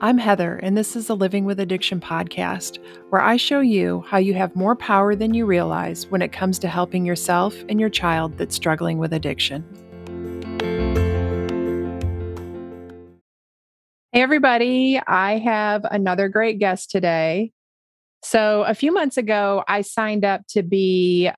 I'm Heather, and this is the Living with Addiction podcast, where I show you how you have more power than you realize when it comes to helping yourself and your child that's struggling with addiction. Hey, everybody. I have another great guest today. So, a few months ago, I signed up to be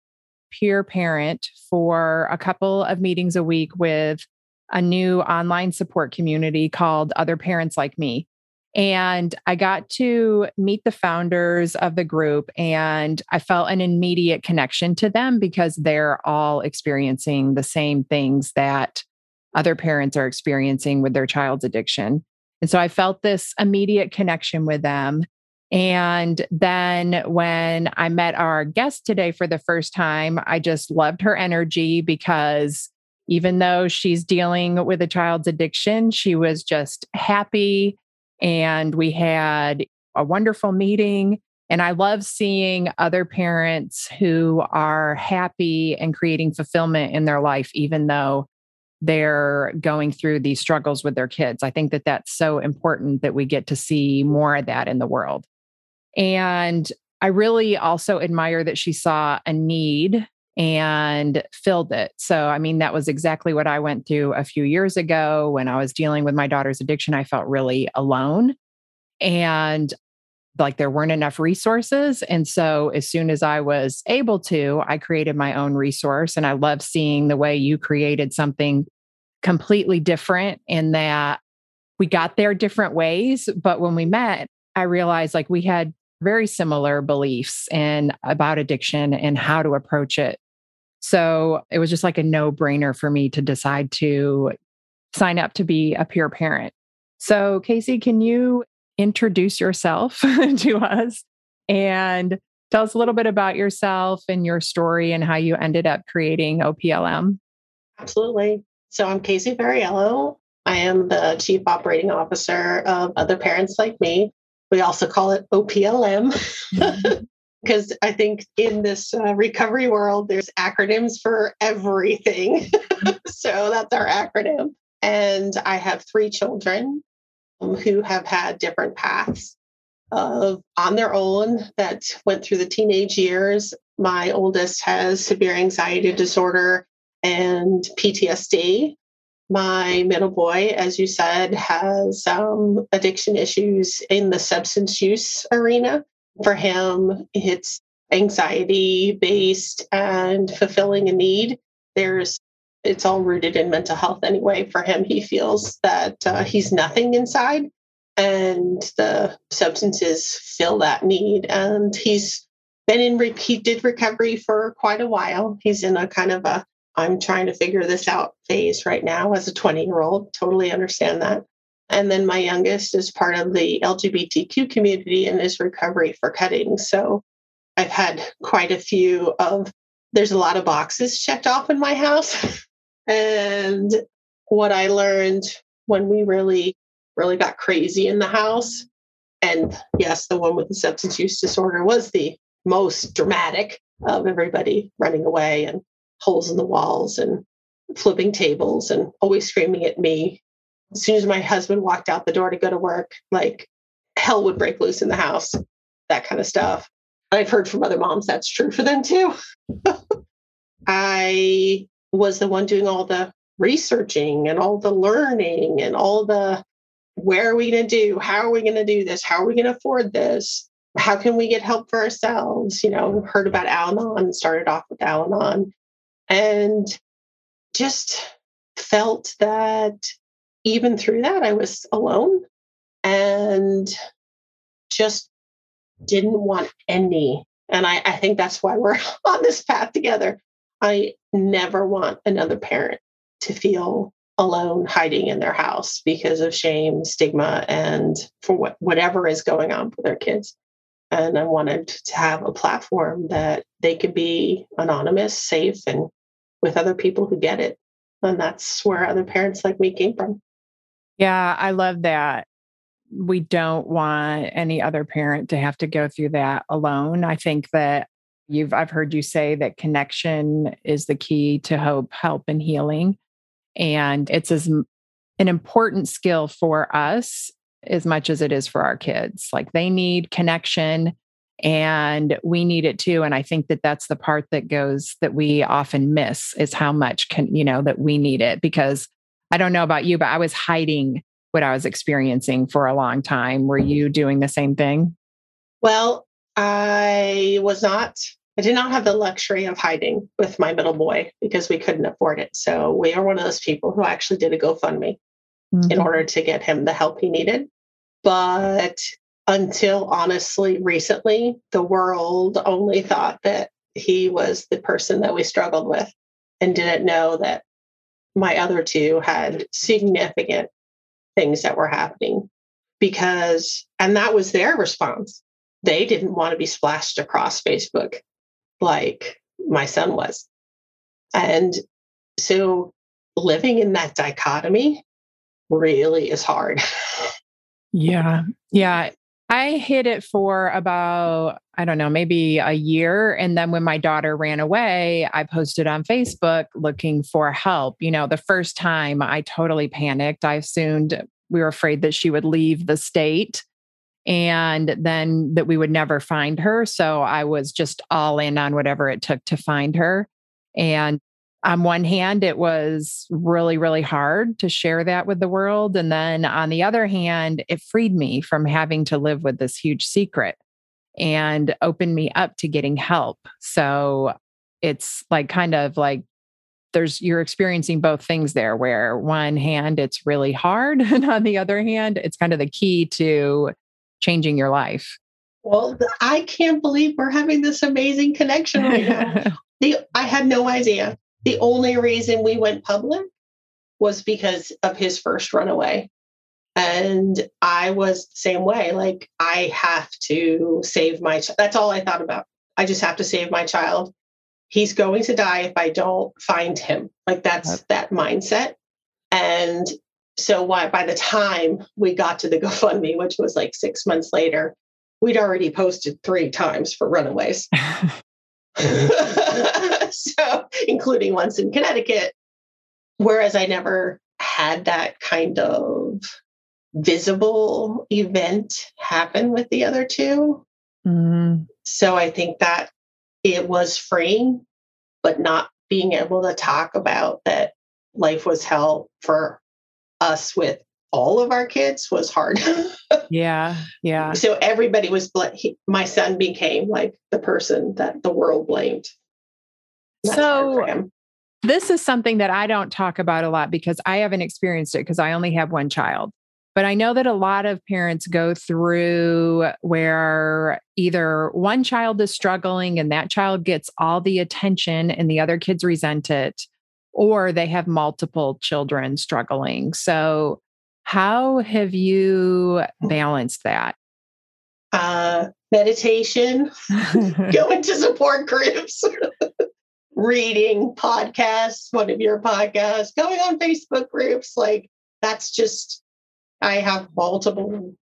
peer parent for a couple of meetings a week with a new online support community called Other Parents Like Me. And I got to meet the founders of the group, and I felt an immediate connection to them because they're all experiencing the same things that other parents are experiencing with their child's addiction. And so I felt this immediate connection with them. And then when I met our guest today for the first time, I just loved her energy because even though she's dealing with a child's addiction, she was just happy and we had a wonderful meeting. And I love seeing other parents who are happy and creating fulfillment in their life, even though they're going through these struggles with their kids. I think that that's so important that we get to see more of that in the world. And I really also admire that she saw a need and filled it. So, I mean, that was exactly what I went through a few years ago when I was dealing with my daughter's addiction. I felt really alone and like there weren't enough resources. And so, as soon as I was able to, I created my own resource. And I love seeing the way you created something completely different in that we got there different ways. But when we met, I realized like we had very similar beliefs and about addiction and how to approach it so it was just like a no brainer for me to decide to sign up to be a peer parent. So, Casey, can you introduce yourself to us and tell us a little bit about yourself and your story and how you ended up creating OPLM? Absolutely. So, I'm Casey Ferriello. I am the Chief Operating Officer of Other Parents Like Me. We also call it OPLM. Mm-hmm because I think in this uh, recovery world, there's acronyms for everything. so that's our acronym. And I have three children um, who have had different paths of on their own that went through the teenage years. My oldest has severe anxiety disorder and PTSD. My middle boy, as you said, has um, addiction issues in the substance use arena for him, it's anxiety based and fulfilling a need. There's it's all rooted in mental health anyway. For him, he feels that uh, he's nothing inside, and the substances fill that need. And he's been in repeated recovery for quite a while. He's in a kind of a I'm trying to figure this out phase right now as a 20 year old. Totally understand that. And then my youngest is part of the LGBTQ community and is recovery for cutting. So I've had quite a few of, there's a lot of boxes checked off in my house. and what I learned when we really, really got crazy in the house, and yes, the one with the substance use disorder was the most dramatic of everybody running away and holes in the walls and flipping tables and always screaming at me as soon as my husband walked out the door to go to work, like hell would break loose in the house, that kind of stuff. I've heard from other moms that's true for them too. I was the one doing all the researching and all the learning and all the where are we going to do? How are we going to do this? How are we going to afford this? How can we get help for ourselves? You know, heard about Al Anon, started off with Al Anon, and just felt that even through that, I was alone and just didn't want any. And I, I think that's why we're on this path together. I never want another parent to feel alone hiding in their house because of shame, stigma, and for what, whatever is going on for their kids. And I wanted to have a platform that they could be anonymous, safe, and with other people who get it. And that's where other parents like me came from. Yeah, I love that. We don't want any other parent to have to go through that alone. I think that you've I've heard you say that connection is the key to hope, help and healing. And it's as an important skill for us as much as it is for our kids. Like they need connection and we need it too and i think that that's the part that goes that we often miss is how much can you know that we need it because i don't know about you but i was hiding what i was experiencing for a long time. Were you doing the same thing? Well i was not i did not have the luxury of hiding with my middle boy because we couldn't afford it. So we are one of those people who actually did a gofundme mm-hmm. in order to get him the help he needed. But until honestly recently, the world only thought that he was the person that we struggled with and didn't know that my other two had significant things that were happening because, and that was their response. They didn't want to be splashed across Facebook like my son was. And so living in that dichotomy really is hard. Yeah. Yeah. I hid it for about, I don't know, maybe a year. And then when my daughter ran away, I posted on Facebook looking for help. You know, the first time I totally panicked. I assumed we were afraid that she would leave the state and then that we would never find her. So I was just all in on whatever it took to find her. And on one hand, it was really, really hard to share that with the world. And then on the other hand, it freed me from having to live with this huge secret and opened me up to getting help. So it's like kind of like there's you're experiencing both things there where one hand it's really hard and on the other hand it's kind of the key to changing your life well i can't believe we're having this amazing connection right now the, i had no idea the only reason we went public was because of his first runaway. And I was the same way. Like, I have to save my child. That's all I thought about. I just have to save my child. He's going to die if I don't find him. Like, that's that mindset. And so, why, by the time we got to the GoFundMe, which was like six months later, we'd already posted three times for runaways. so, including once in Connecticut. Whereas I never had that kind of visible event happen with the other 2 mm. So I think that it was freeing, but not being able to talk about that life was hell for us with all of our kids was hard. yeah, yeah. So everybody was bl- he, my son became like the person that the world blamed. That's so this is something that I don't talk about a lot because I haven't experienced it because I only have one child. But I know that a lot of parents go through where either one child is struggling and that child gets all the attention and the other kids resent it, or they have multiple children struggling. So, how have you balanced that? Uh, meditation, going to support groups. reading podcasts, one of your podcasts, going on Facebook groups. Like that's just, I have multiple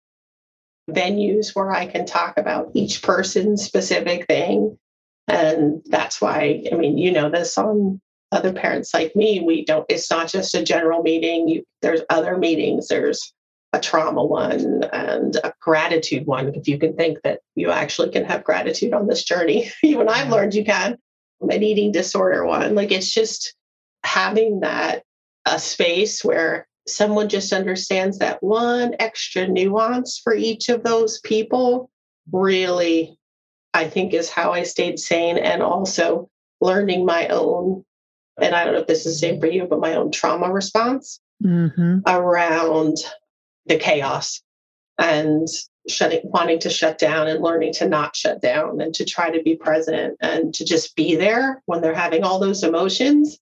venues where I can talk about each person's specific thing. And that's why, I mean, you know, this on other parents like me, we don't, it's not just a general meeting. You, there's other meetings. There's a trauma one and a gratitude one. If you can think that you actually can have gratitude on this journey, you and I've learned you can an eating disorder one. Like it's just having that a space where someone just understands that one extra nuance for each of those people really I think is how I stayed sane and also learning my own and I don't know if this is the same for you, but my own trauma response mm-hmm. around the chaos and shutting wanting to shut down and learning to not shut down and to try to be present and to just be there when they're having all those emotions.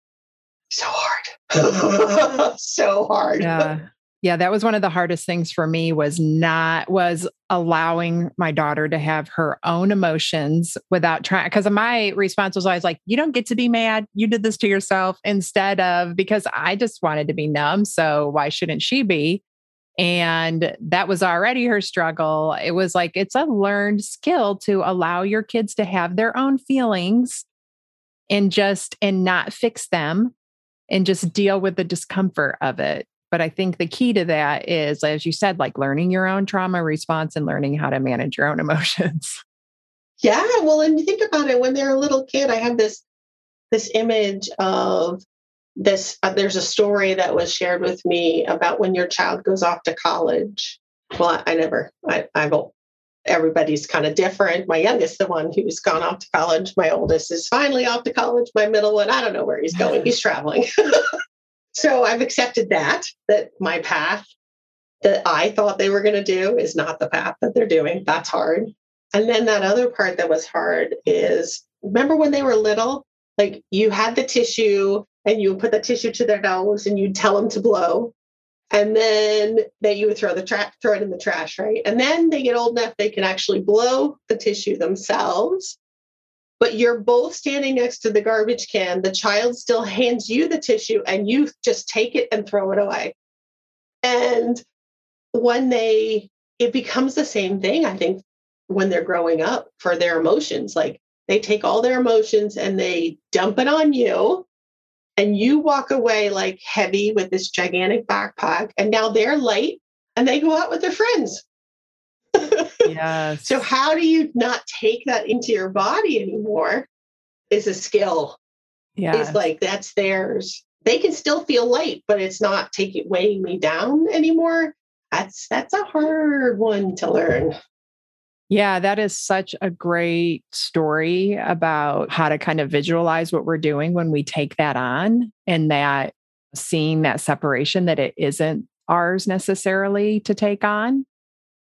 So hard. So hard. Yeah. Yeah that was one of the hardest things for me was not was allowing my daughter to have her own emotions without trying because my response was always like you don't get to be mad. You did this to yourself instead of because i just wanted to be numb so why shouldn't she be and that was already her struggle. It was like it's a learned skill to allow your kids to have their own feelings and just and not fix them and just deal with the discomfort of it. But I think the key to that is, as you said, like learning your own trauma response and learning how to manage your own emotions. Yeah. Well, and you think about it when they're a little kid, I have this this image of this uh, there's a story that was shared with me about when your child goes off to college. Well i, I never i i will everybody's kind of different. My youngest the one who's gone off to college my oldest is finally off to college my middle one i don't know where he's going he's traveling. So i've accepted that that my path that i thought they were going to do is not the path that they're doing that's hard. And then that other part that was hard is remember when they were little? Like you had the tissue and you would put the tissue to their nose and you'd tell them to blow. And then that you would throw the trash throw it in the trash right? And then they get old enough they can actually blow the tissue themselves. But you're both standing next to the garbage can the child still hands you the tissue and you just take it and throw it away. And when they it becomes the same thing i think when they're growing up for their emotions. Like they take all their emotions and they dump it on you and you walk away like heavy with this gigantic backpack and now they're light and they go out with their friends. Yes. so how do you not take that into your body anymore is a skill. Yeah it's like that's theirs. They can still feel light but it's not taking weighing me down anymore. That's that's a hard one to learn yeah, that is such a great story about how to kind of visualize what we're doing when we take that on and that seeing that separation that it isn't ours necessarily to take on.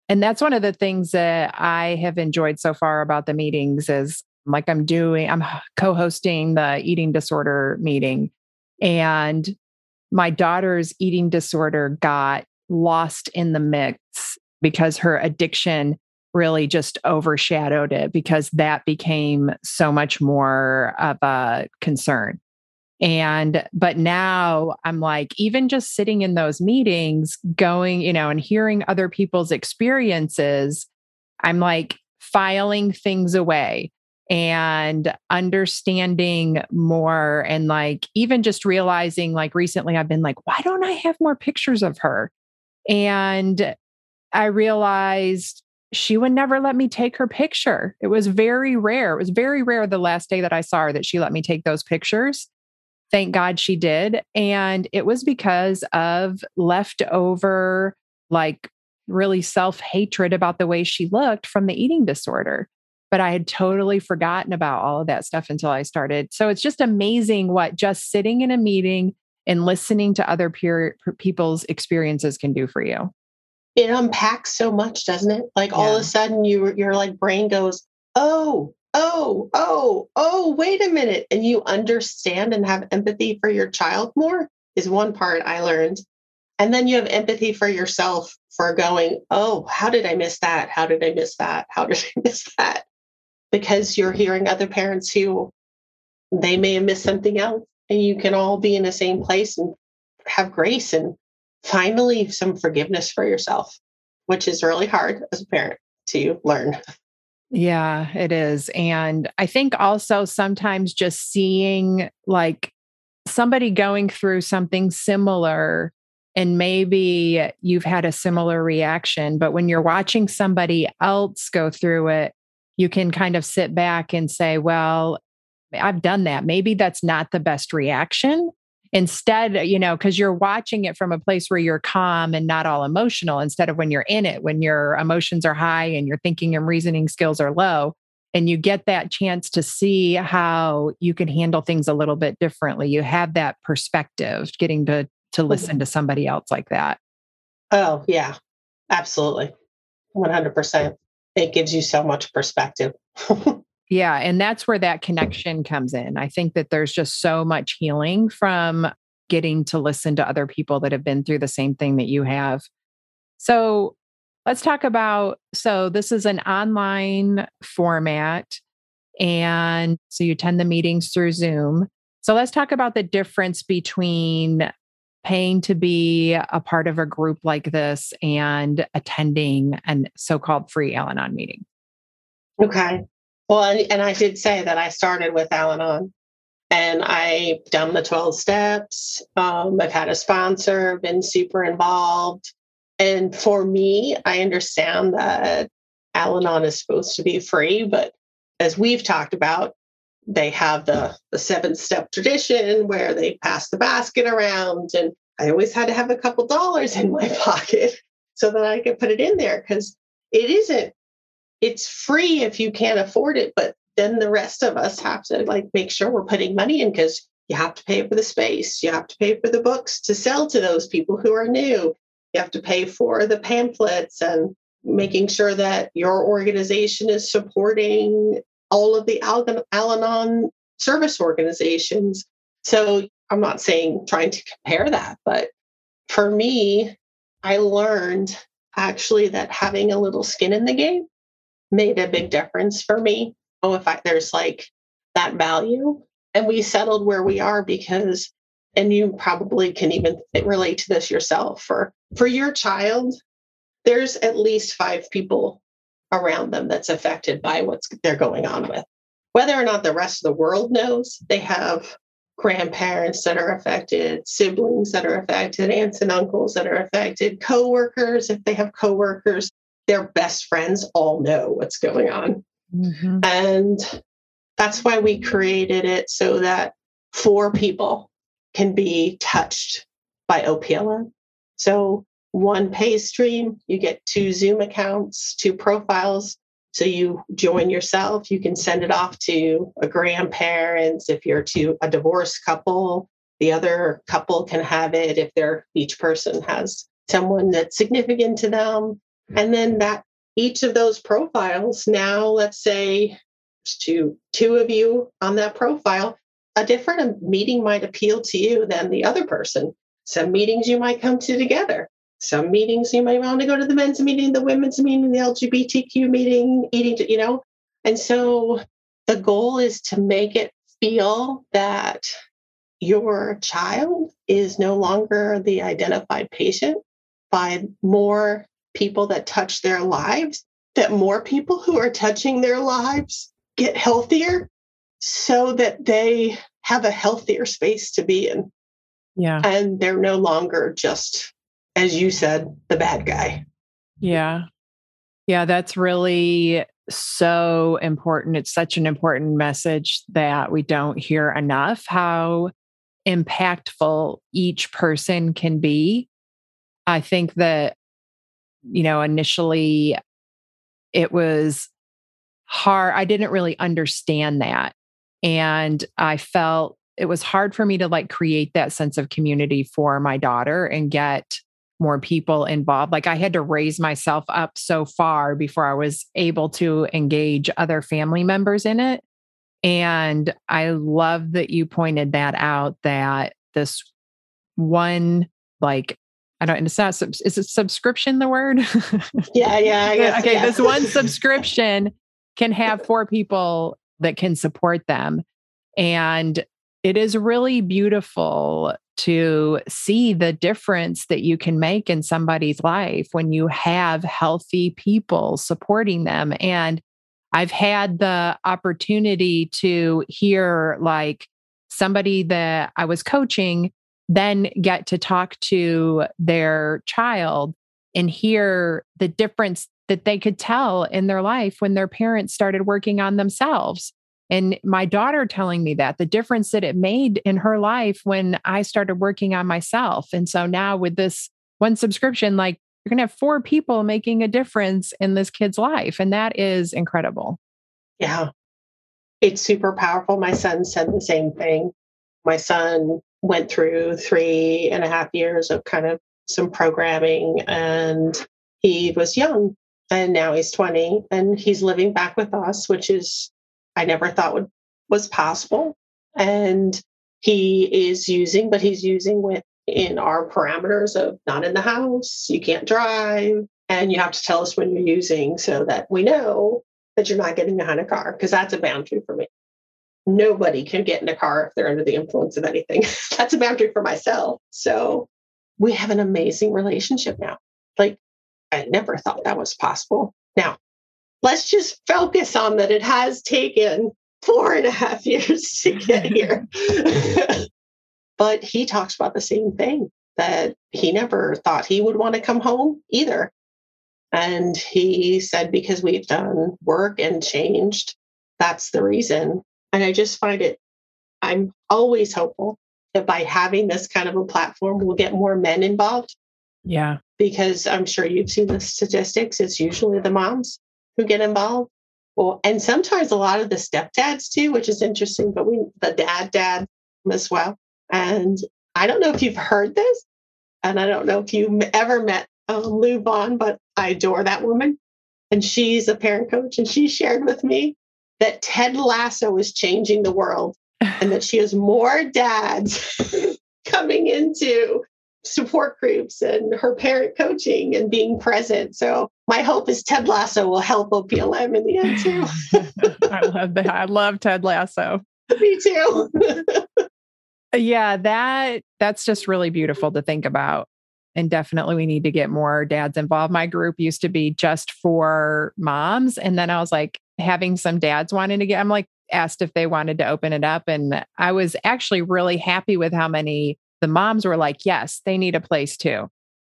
And that's one of the things that I have enjoyed so far about the meetings is like I'm doing, I'm co-hosting the eating disorder meeting and my daughter's eating disorder got lost in the mix because her addiction really just overshadowed it because that became so much more of a concern. And, but now I'm like, even just sitting in those meetings, going, you know, and hearing other people's experiences, I'm like filing things away and understanding more. And like, even just realizing, like, recently I've been like, why don't I have more pictures of her? And I realized she would never let me take her picture. It was very rare. It was very rare the last day that I saw her that she let me take those pictures. Thank God she did. And it was because of leftover, like really self hatred about the way she looked from the eating disorder. But I had totally forgotten about all of that stuff until I started. So it's just amazing what just sitting in a meeting and listening to other peer, people's experiences can do for you it unpacks so much, doesn't it? Like yeah. all of a sudden you your like brain goes, "Oh, oh, oh, oh, wait a minute." And you understand and have empathy for your child more is one part I learned. And then you have empathy for yourself for going, "Oh, how did I miss that? How did I miss that? How did I miss that?" Because you're hearing other parents who they may have missed something else and you can all be in the same place and have grace and finally some forgiveness for yourself, which is really hard as a parent to learn. Yeah, it is. And I think also sometimes just seeing like somebody going through something similar and maybe you've had a similar reaction, but when you're watching somebody else go through it, you can kind of sit back and say, well, I've done that. Maybe that's not the best reaction, instead you know because you're watching it from a place where you're calm and not all emotional instead of when you're in it when your emotions are high and your thinking and reasoning skills are low and you get that chance to see how you can handle things a little bit differently. You have that perspective getting to to mm-hmm. listen to somebody else like that. Oh yeah. Absolutely. 100% it gives you so much perspective Yeah. And that's where that connection comes in. I think that there's just so much healing from getting to listen to other people that have been through the same thing that you have. So let's talk about so this is an online format. And so you attend the meetings through Zoom. So let's talk about the difference between paying to be a part of a group like this and attending a so called free Al Anon meeting. Okay. Well, and, and I did say that I started with Al Anon. And I've done the 12 steps. Um, I've had a sponsor, been super involved. And for me, I understand that Al Anon is supposed to be free, but as we've talked about, they have the, the seven step tradition where they pass the basket around. And I always had to have a couple dollars in my pocket so that I could put it in there because it isn't, it's free if you can't afford it, but then the rest of us have to like make sure we're putting money in because you have to pay for the space, you have to pay for the books to sell to those people who are new, you have to pay for the pamphlets and making sure that your organization is supporting all of the Al Anon service organizations. So I'm not saying trying to compare that, but for me, I learned actually that having a little skin in the game made a big difference for me. Oh, if I, there's like that value. And we settled where we are because, and you probably can even relate to this yourself for, for your child, there's at least five people around them that's affected by what's they're going on with. Whether or not the rest of the world knows, they have grandparents that are affected, siblings that are affected, aunts and uncles that are affected, coworkers, if they have coworkers, their best friends all know what's going on. Mm-hmm. And that's why we created it so that four people can be touched by OPLM. So one pay stream, you get two Zoom accounts, two profiles. So you join yourself, you can send it off to a grandparents. If you're to a divorced couple, the other couple can have it if they're each person has someone that's significant to them. And then that each of those profiles, now let's say to two of you on that profile, a different meeting might appeal to you than the other person. Some meetings you might come to together some meetings you might want to go to the men's meeting, the women's meeting, the LGBTQ meeting, eating, you know. And so the goal is to make it feel that your child is no longer the identified patient by more people that touch their lives, that more people who are touching their lives get healthier so that they have a healthier space to be in. Yeah. And they're no longer just as you said, the bad guy. Yeah. Yeah, that's really so important. It's such an important message that we don't hear enough how impactful each person can be. I think that, you know, initially it was hard. I didn't really understand that. And I felt it was hard for me to like create that sense of community for my daughter and get more people involved. Like I had to raise myself up so far before I was able to engage other family members in it. And I love that you pointed that out that this one, like, I don't, it's not, is it subscription the word? Yeah, yeah. Guess, okay, yeah. this one subscription can have four people that can support them. And it is really beautiful to see the difference that you can make in somebody's life when you have healthy people supporting them. And I've had the opportunity to hear like somebody that I was coaching then get to talk to their child and hear the difference that they could tell in their life when their parents started working on themselves and my daughter telling me that the difference that it made in her life when I started working on myself. And so now with this one subscription, like you're going to have four people making a difference in this kid's life. And that is incredible. Yeah. It's super powerful. My son said the same thing. My son went through three and a half years of kind of some programming and he was young and now he's 20 and he's living back with us, which is I never thought would, was possible. And he is using, but he's using with in our parameters of not in the house, you can't drive, and you have to tell us when you're using so that we know that you're not getting behind a car, because that's a boundary for me. Nobody can get in a car if they're under the influence of anything. that's a boundary for myself. So we have an amazing relationship now. Like I never thought that was possible. Now, let's just focus on that it has taken four and a half years to get here. but he talks about the same thing that he never thought he would want to come home either. And he said, because we've done work and changed, that's the reason. And I just find it, I'm always hopeful that by having this kind of a platform, we'll get more men involved. Yeah. Because I'm sure you've seen the statistics, it's usually the moms who get involved. Well, and sometimes a lot of the stepdads too, which is interesting, but we, the dad, dad as well. And I don't know if you've heard this, and I don't know if you ever met um, Lou Vaughn, but I adore that woman. And she's a parent coach, and she shared with me that Ted Lasso is changing the world and that she has more dads coming into support groups and her parent coaching and being present. So my hope is Ted Lasso will help OPLM in the end too. I love that. I love Ted Lasso. Me too. yeah, that that's just really beautiful to think about. And definitely we need to get more dads involved. My group used to be just for moms. And then I was like having some dads wanting to get, I'm like, asked if they wanted to open it up. And I was actually really happy with how many the moms were like, yes, they need a place too.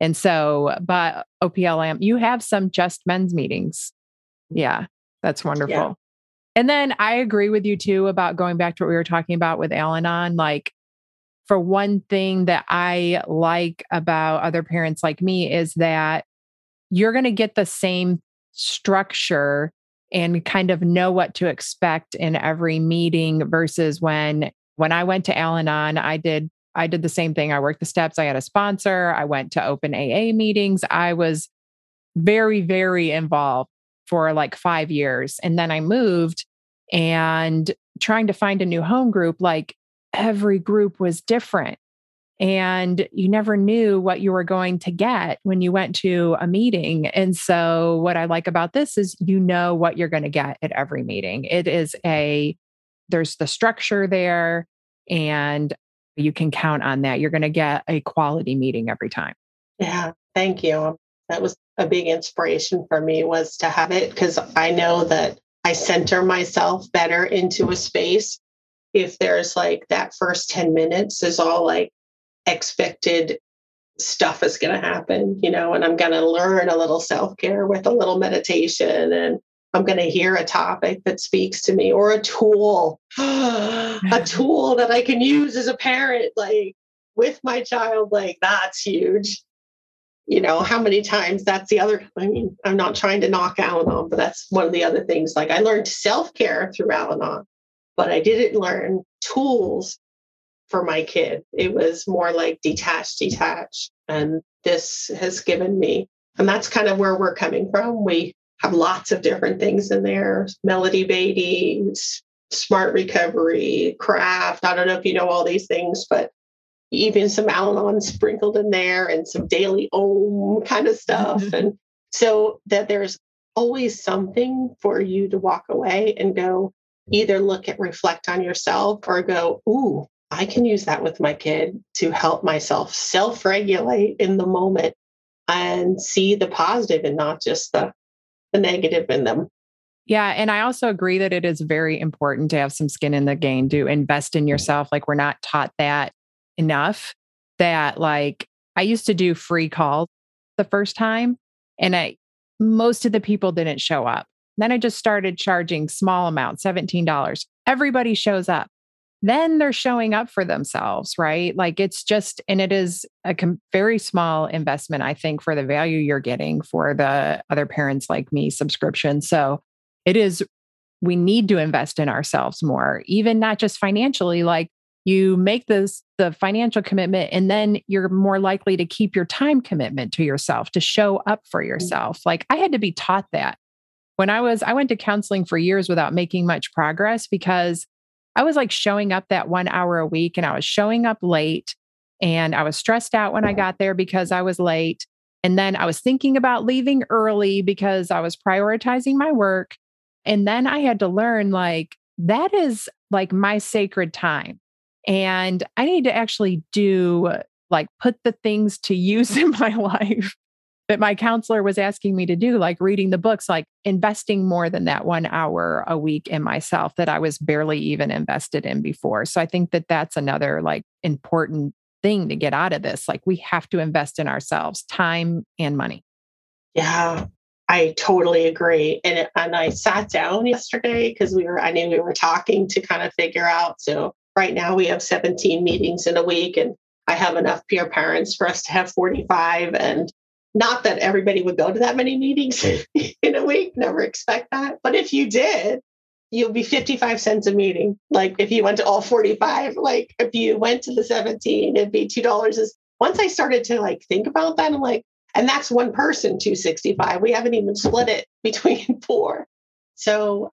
And so, but OPLM, you have some just men's meetings. Yeah, that's wonderful. Yeah. And then I agree with you too about going back to what we were talking about with Al Anon. Like, for one thing that I like about other parents like me is that you're going to get the same structure and kind of know what to expect in every meeting versus when when I went to Al-Anon, I did I did the same thing. I worked the steps. I had a sponsor. I went to open AA meetings. I was very, very involved for like five years. And then I moved and trying to find a new home group, like every group was different. And you never knew what you were going to get when you went to a meeting. And so, what I like about this is you know what you're going to get at every meeting. It is a, there's the structure there. And you can count on that. You're going to get a quality meeting every time. Yeah, thank you. That was a big inspiration for me was to have it because I know that I center myself better into a space if there's like that first 10 minutes is all like expected stuff is going to happen, you know, and I'm going to learn a little self care with a little meditation and I'm going to hear a topic that speaks to me or a tool, a tool that I can use as a parent, like with my child. Like, that's huge. You know, how many times that's the other, I mean, I'm not trying to knock Al Anon, but that's one of the other things. Like, I learned self care through Al Anon, but I didn't learn tools for my kid. It was more like detached, detached. And this has given me, and that's kind of where we're coming from. We have lots of different things in there Melody Beattie, Smart Recovery, Craft. I don't know if you know all these things, but even some Al sprinkled in there and some daily Om kind of stuff. and so that there's always something for you to walk away and go either look at reflect on yourself or go, ooh, I can use that with my kid to help myself self regulate in the moment and see the positive and not just the the negative in them. Yeah. And I also agree that it is very important to have some skin in the game, to invest in mm. yourself. Like, we're not taught that enough. That, like, I used to do free calls the first time, and I, most of the people didn't show up. Then I just started charging small amounts, $17. Everybody shows up then they're showing up for themselves, right? Like it's just, and it is a com- very small investment, I think, for the value you're getting for the other parents like me subscription. So it is, we need to invest in ourselves more, even not just financially, like you make this the financial commitment and then you're more likely to keep your time commitment to yourself to show up for mm. yourself like i had to be taught that when i was i went to counseling for years without making much progress because I was like showing up that one hour a week and I was showing up late and I was stressed out when I got there because I was late. And then I was thinking about leaving early because I was prioritizing my work. And then I had to learn like that is like my sacred time. And I need to actually do like put the things to use in my life that my counselor was asking me to do, like reading the books, like investing more than that one hour a week in myself that I was barely even invested in before. So I think that that's another like important thing to get out of this. Like we have to invest in ourselves, time and money. Yeah, I totally agree. And and I sat down yesterday because we were I knew we were talking to kind of figure out. So right now we have 17 meetings in a week and I have enough peer parents for us to have 45 and not that everybody would go to that many meetings hmm. in a week, never expect that. But if you did, you'll be 55 cents a meeting. Like if you went to all 45, like if you went to the 17, it'd be $2. Is once I started to like think about that, I'm like, and that's one person, 265. We haven't even split it between four. So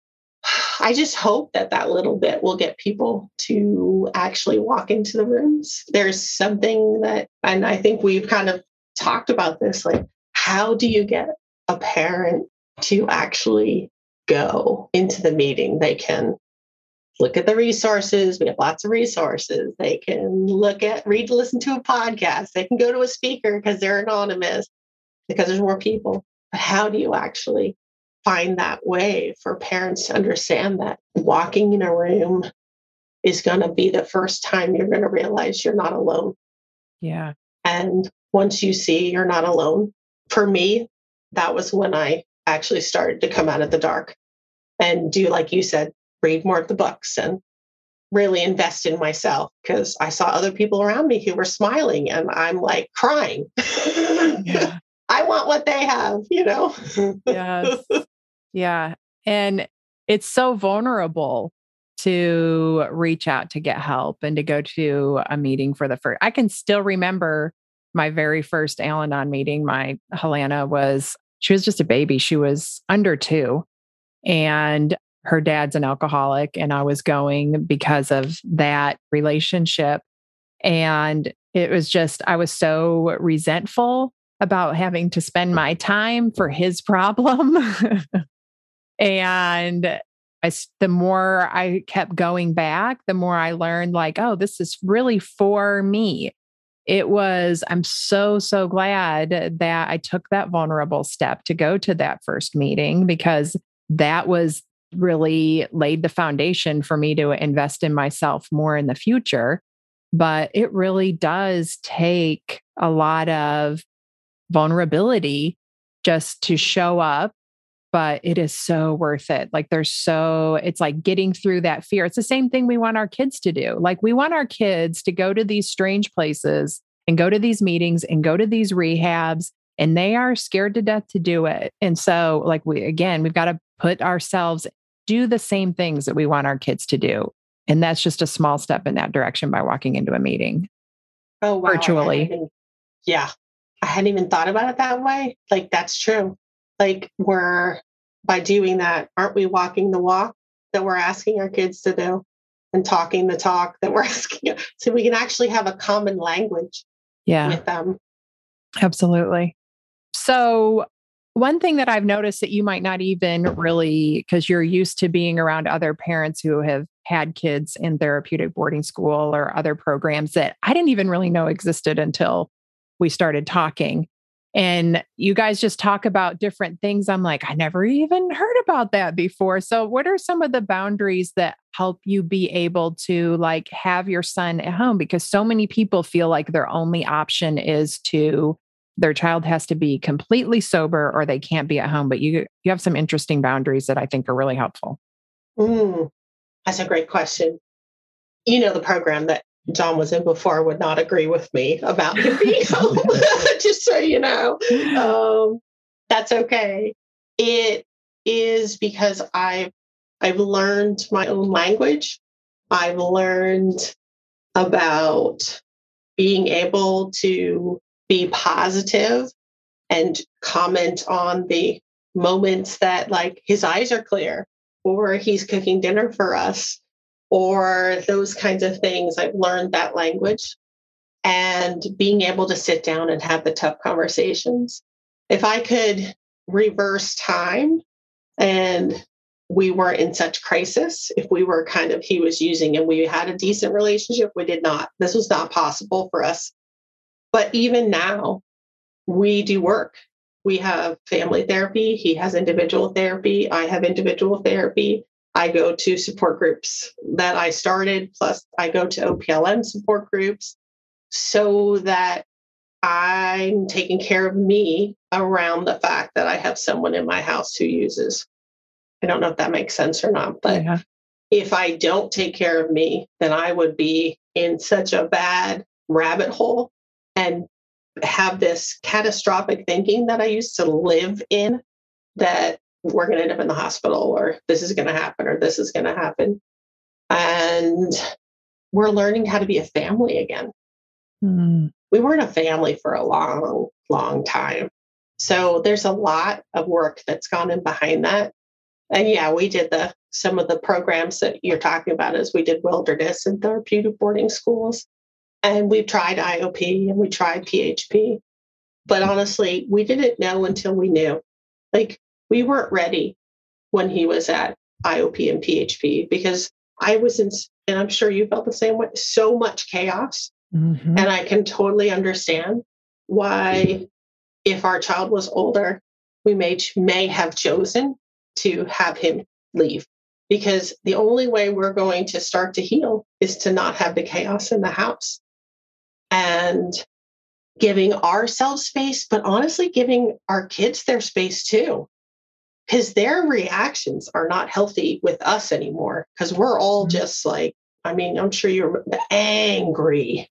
I just hope that that little bit will get people to actually walk into the rooms. There's something that, and I think we've kind of talked about this like, how do you get a parent to actually go into the meeting? They can look at the resources. We have lots of resources. They can look at, read, listen to a podcast. They can go to a speaker because they're anonymous, because there's more people. But how do you actually find that way for parents to understand that walking in a room is going to be the first time you're going to realize you're not alone? Yeah. And once you see you're not alone, for me, that was when I actually started to come out of the dark and do, like you said, read more of the books and really invest in myself because I saw other people around me who were smiling and I'm like crying. Yeah. I want what they have, you know? Mm-hmm. yes. Yeah. And it's so vulnerable to reach out to get help and to go to a meeting for the first. I can still remember my very first Al Anon meeting. My Helena was, she was just a baby. She was under two. And her dad's an alcoholic. And I was going because of that relationship. And it was just, I was so resentful about having to spend my time for his problem. and I, the more I kept going back, the more I learned, like, oh, this is really for me it was, I'm so, so glad that I took that vulnerable step to go to that first meeting because that was really laid the foundation for me to invest in myself more in the future. But it really does take a lot of vulnerability just to show up but it is so worth it. Like there's so, it's like getting through that fear. It's the same thing we want our kids to do. Like we want our kids to go to these strange places and go to these meetings and go to these rehabs and they are scared to death to do it. And so like we again, we've got to put ourselves do the same things that we want our kids to do. And that's just a small step in that direction by walking into a meeting. Oh, wow. virtually. I yeah. I hadn't even thought about it that way. Like that's true like we're by doing that aren't we walking the walk that we're asking our kids to do? And talking the talk that we're asking so we can actually have a common language yeah. with them. Absolutely. So one thing that i've noticed that you might not even really because you're used to being around other parents who have had kids in therapeutic boarding school or other programs that i didn't even really know existed until we started talking and you guys just talk about different things. I'm like, I never even heard about that before. So, what are some of the boundaries that help you be able to like have your son at home? Because so many people feel like their only option is to their child has to be completely sober or they can't be at home. But you you have some interesting boundaries that I think are really helpful. Mm, that's a great question. You know, the program that John was in before would not agree with me about him being home, just so you know. Um, that's okay. It is because I've I've learned my own language. I've learned about being able to be positive and comment on the moments that like his eyes are clear or he's cooking dinner for us or those kinds of things. I've learned that language and being able to sit down and have the tough conversations. If I could reverse time and we weren't in such crisis, if we were kind of, he was using and we had a decent relationship, we did not. This was not possible for us. But even now, we do work We have family therapy. He has individual therapy. I have individual therapy. I go to support groups that I started, plus I go to OPLM support groups so that I'm taking care of me around the fact that I have someone in my house who uses. I don't know if that makes sense or not, but yeah. if I don't take care of me, then I would be in such a bad rabbit hole and have this catastrophic thinking that I used to live in that we're going to end up in the hospital or this is going to happen or this is going to happen. And we're learning how to be a family again. Mm. We weren't a family for a long, long time. So there's a lot of work that's gone in behind that. And yeah, we did the some of the programs that you're talking about is we did wilderness and therapeutic boarding schools. And we tried IOP and we tried PHP. But honestly, we didn't know until we knew. Like we weren't ready when he was at IOP and PHP because I was in, and I'm sure you felt the same way, so much chaos. Mm-hmm. And I can totally understand why, if our child was older, we may, may have chosen to have him leave because the only way we're going to start to heal is to not have the chaos in the house and giving ourselves space, but honestly, giving our kids their space too. Because their reactions are not healthy with us anymore. Because we're all mm-hmm. just like, I mean, I'm sure you're angry.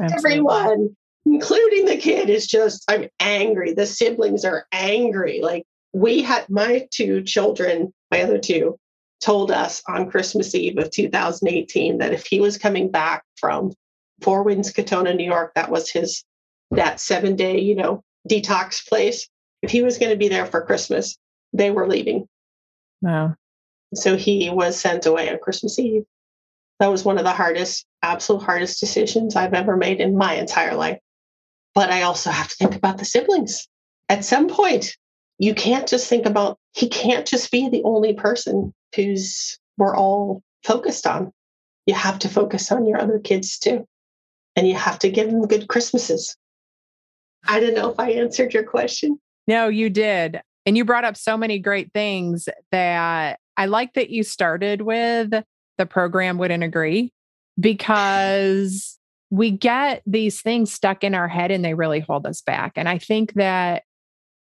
Absolutely. Everyone, including the kid, is just, I'm angry. The siblings are angry. Like, we had my two children, my other two, told us on Christmas Eve of 2018 that if he was coming back from Four Winds, Katonah, New York. That was his that seven day, you know, detox place. If he was going to be there for Christmas, they were leaving. Wow. So he was sent away on Christmas Eve. That was one of the hardest, absolute hardest decisions I've ever made in my entire life. But I also have to think about the siblings. At some point, you can't just think about, he can't just be the only person who's we're all focused on. You have to focus on your other kids too and you have to give them good Christmases. I don't know if I answered your question. No, you did. And you brought up so many great things that I like that you started with the program wouldn't agree because we get these things stuck in our head and they really hold us back. And I think that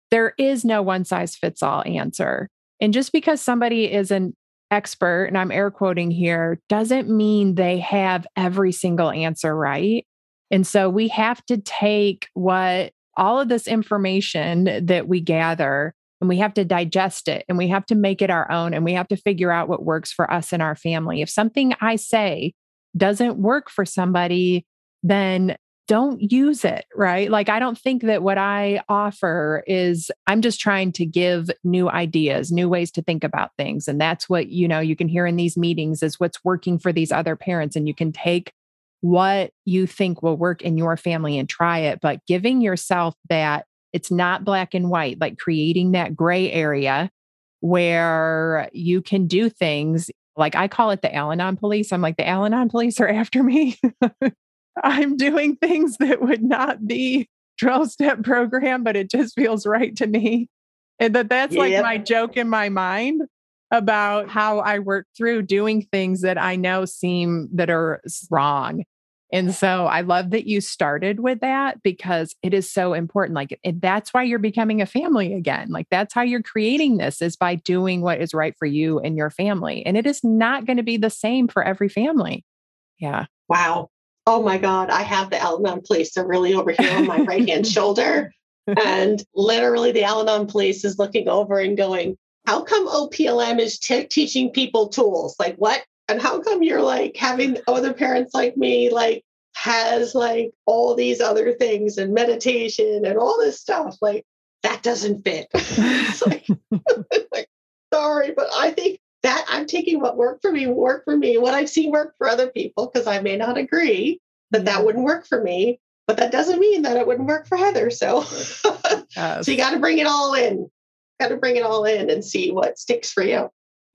there is no one size fits all answer. And just because somebody is an expert, and I'm air quoting here, doesn't mean they have every single answer right. And so we have to take what all of this information that we gather and we have to digest it and we have to make it our own and we have to figure out what works for us and our family. If something I say doesn't work for somebody, then don't use it, right? Like, I don't think that what I offer is, I'm just trying to give new ideas, new ways to think about things. And that's what, you know, you can hear in these meetings is what's working for these other parents. And you can take what you think will work in your family and try it, but giving yourself that it's not black and white, like creating that gray area where you can do things like I call it the Al Anon police. I'm like, the Al Anon police are after me. I'm doing things that would not be 12 step program, but it just feels right to me. And that that's like my joke in my mind about how I work through doing things that I know seem that are wrong. And so I love that you started with that because it is so important. Like that's why you're becoming a family again. Like that's how you're creating this is by doing what is right for you and your family. And it is not going to be the same for every family. Yeah. Wow oh my God, I have the Al police. They're really over here on my right hand shoulder. And literally, the Al police is looking over and going, How come OPLM is t- teaching people tools? Like, what? And how come you're like having other parents like me, like, has like all these other things and meditation and all this stuff? Like, that doesn't fit. like, like, sorry, but I think that I'm taking what worked for me work for me, what I've seen work for other people, because I may not agree that that wouldn't work for me, but that doesn't mean that it wouldn't work for Heather. So, so you got to bring it all in. Got to bring it all in and see what sticks for you.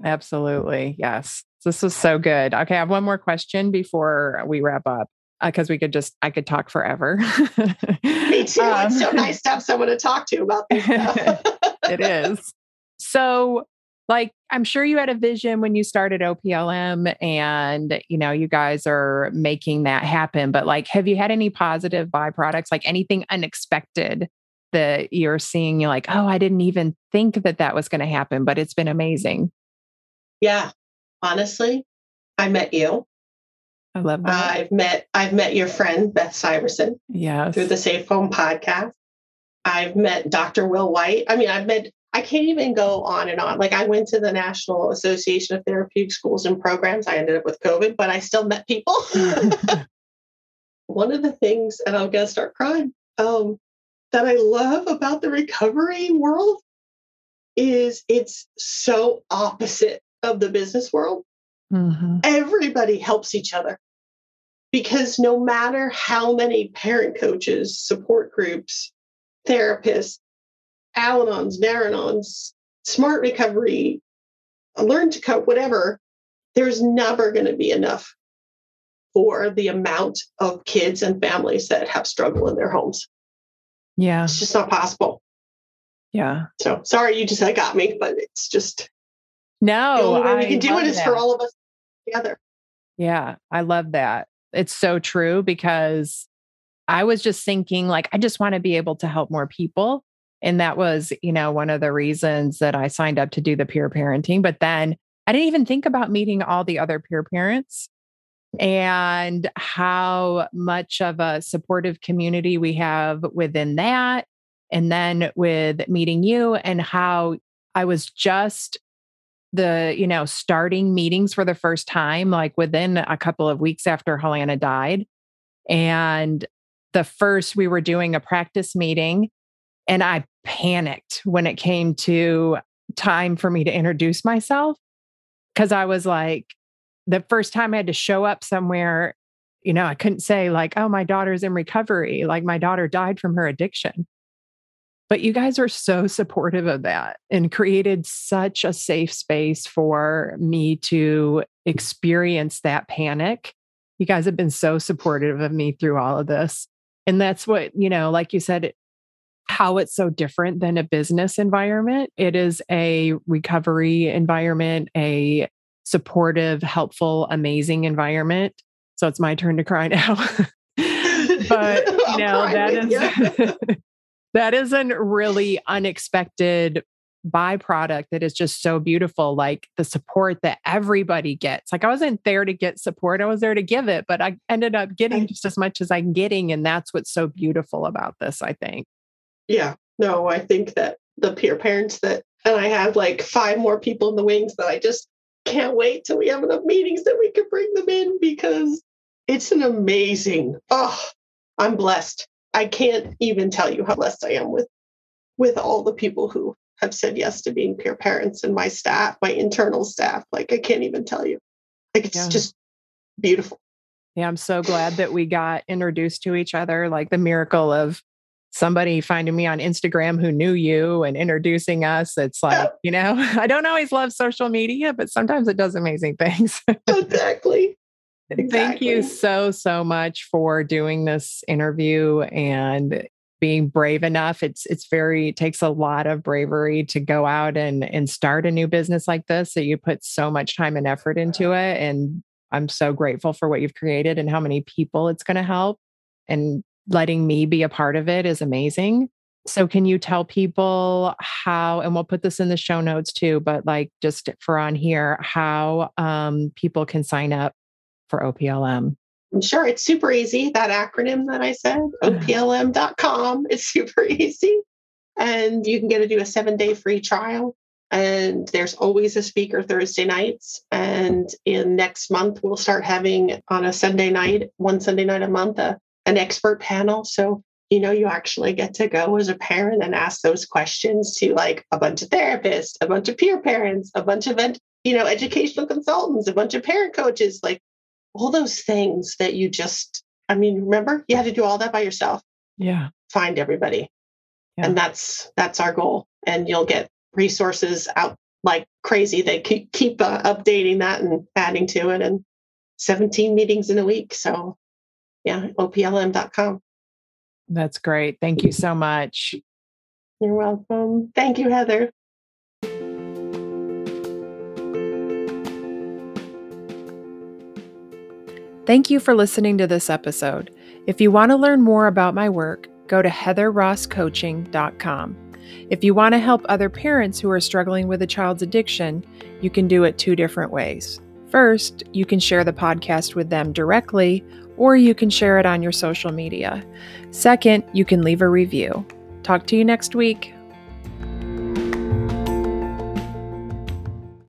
Absolutely. Yes. This was so good. Okay. I have one more question before we wrap up. Because uh, we could just I could talk forever. Me too. Um, it's so nice to have someone to talk to about this it is. So like I'm sure you had a vision when you started OPLM and you know you guys are making that happen but like have you had any positive byproducts like anything unexpected that you're seeing you're like oh I didn't even think that that was going to happen but it's been amazing. Yeah. Honestly, I met you. I love that. I've met I've met your friend Beth Syverson. Yeah. Through the Safe Home podcast. I've met Dr. Will White. I mean, I've met I can't even go on and on. Like I went to the National Association of Therapeutic Schools and Programs. I ended up with COVID, but I still met people. One of the things, and I'm gonna start crying, um, that I love about the recovery world is it's so opposite of the business world. Mm-hmm. Everybody helps each other because no matter how many parent coaches, support groups, therapists, Al Anons, Naranons, smart recovery, learn to cope, whatever, there's never going to be enough for the amount of kids and families that have struggle in their homes. Yeah. It's just not possible. Yeah. So sorry you just I got me, but it's just no. The only way we can do it is that. for all of us together. Yeah, I love that. It's so true because I was just thinking like I just want to be able to help more people. And that was, you know, one of the reasons that I signed up to do the peer parenting. But then I didn't even think about meeting all the other peer parents and how much of a supportive community we have within that. And then with meeting you and how I was just the, you know, starting meetings for the first time, like within a couple of weeks after Helena died. And the first we were doing a practice meeting and I panicked when it came to time for me to introduce myself because I was like, the first time I had to show up somewhere, you know, I couldn't say, like, oh, my daughter's in recovery. Like, my daughter died from her addiction. But you guys are so supportive of that and created such a safe space for me to experience that panic. You guys have been so supportive of me through all of this. And that's what, you know, like you said, how it's so different than a business environment. It is a recovery environment, a supportive, helpful, amazing environment. So it's my turn to cry now. but you know, that is that is a really unexpected byproduct that is just so beautiful like the support that everybody gets. Like i wasn't there to get support i was there to give it but i ended up getting just as much as i'm getting and that's what's so beautiful about this i think. Yeah. No i think that the peer parents that and i have like five more people in the wings that i just can't wait till we have enough meetings that we can bring them in because it's an amazing oh i'm blessed i can't even tell you how blessed i am with with all the people who have said yes to being peer parents and my staff my internal staff like i can't even tell you like it's yeah. just beautiful yeah i'm so glad that we got introduced to each other like the miracle of somebody finding me on Instagram who knew you and introducing us. It's like, you know, I don't always love social media, but sometimes it does amazing things. exactly. Exactly. Thank you so, so much for doing this interview and being brave enough. It's it's very it takes a lot of bravery to go out and and start a new business like this. So you put so much time and effort into it. And I'm so grateful for what you've created and how many people it's going to help. And letting me be a part of it is amazing. So, can you tell people how, and we'll put this in the show notes too, but like just for on here, how um, people can sign up for OPLM? I'm sure, it's super easy. That acronym that I said, uh-huh. oplm.com, is super easy. And you can get to do a seven day free trial. And there's always a speaker Thursday nights. And in next month, we'll start having on a Sunday night, one Sunday night a month, a an expert panel. So, you know, you actually get to go as a parent and ask those questions to like a bunch of therapists, a bunch of peer parents, a bunch of, you know, educational consultants, a bunch of parent coaches, like all those things that you just, I mean, remember you had to do all that by yourself. Yeah. Find everybody. Yeah. And that's, that's our goal. And you'll get resources out like crazy. They keep, keep uh, updating that and adding to it and 17 meetings in a week. So yeah, oplm.com. That's great. Thank you so much. You're welcome. Thank you, Heather. Thank you for listening to this episode. If you want to learn more about my work, go to heatherrosscoaching.com. If you want to help other parents who are struggling with a child's addiction, you can do it two different ways. First, you can share the podcast with them directly, or you can share it on your social media. Second, you can leave a review. Talk to you next week.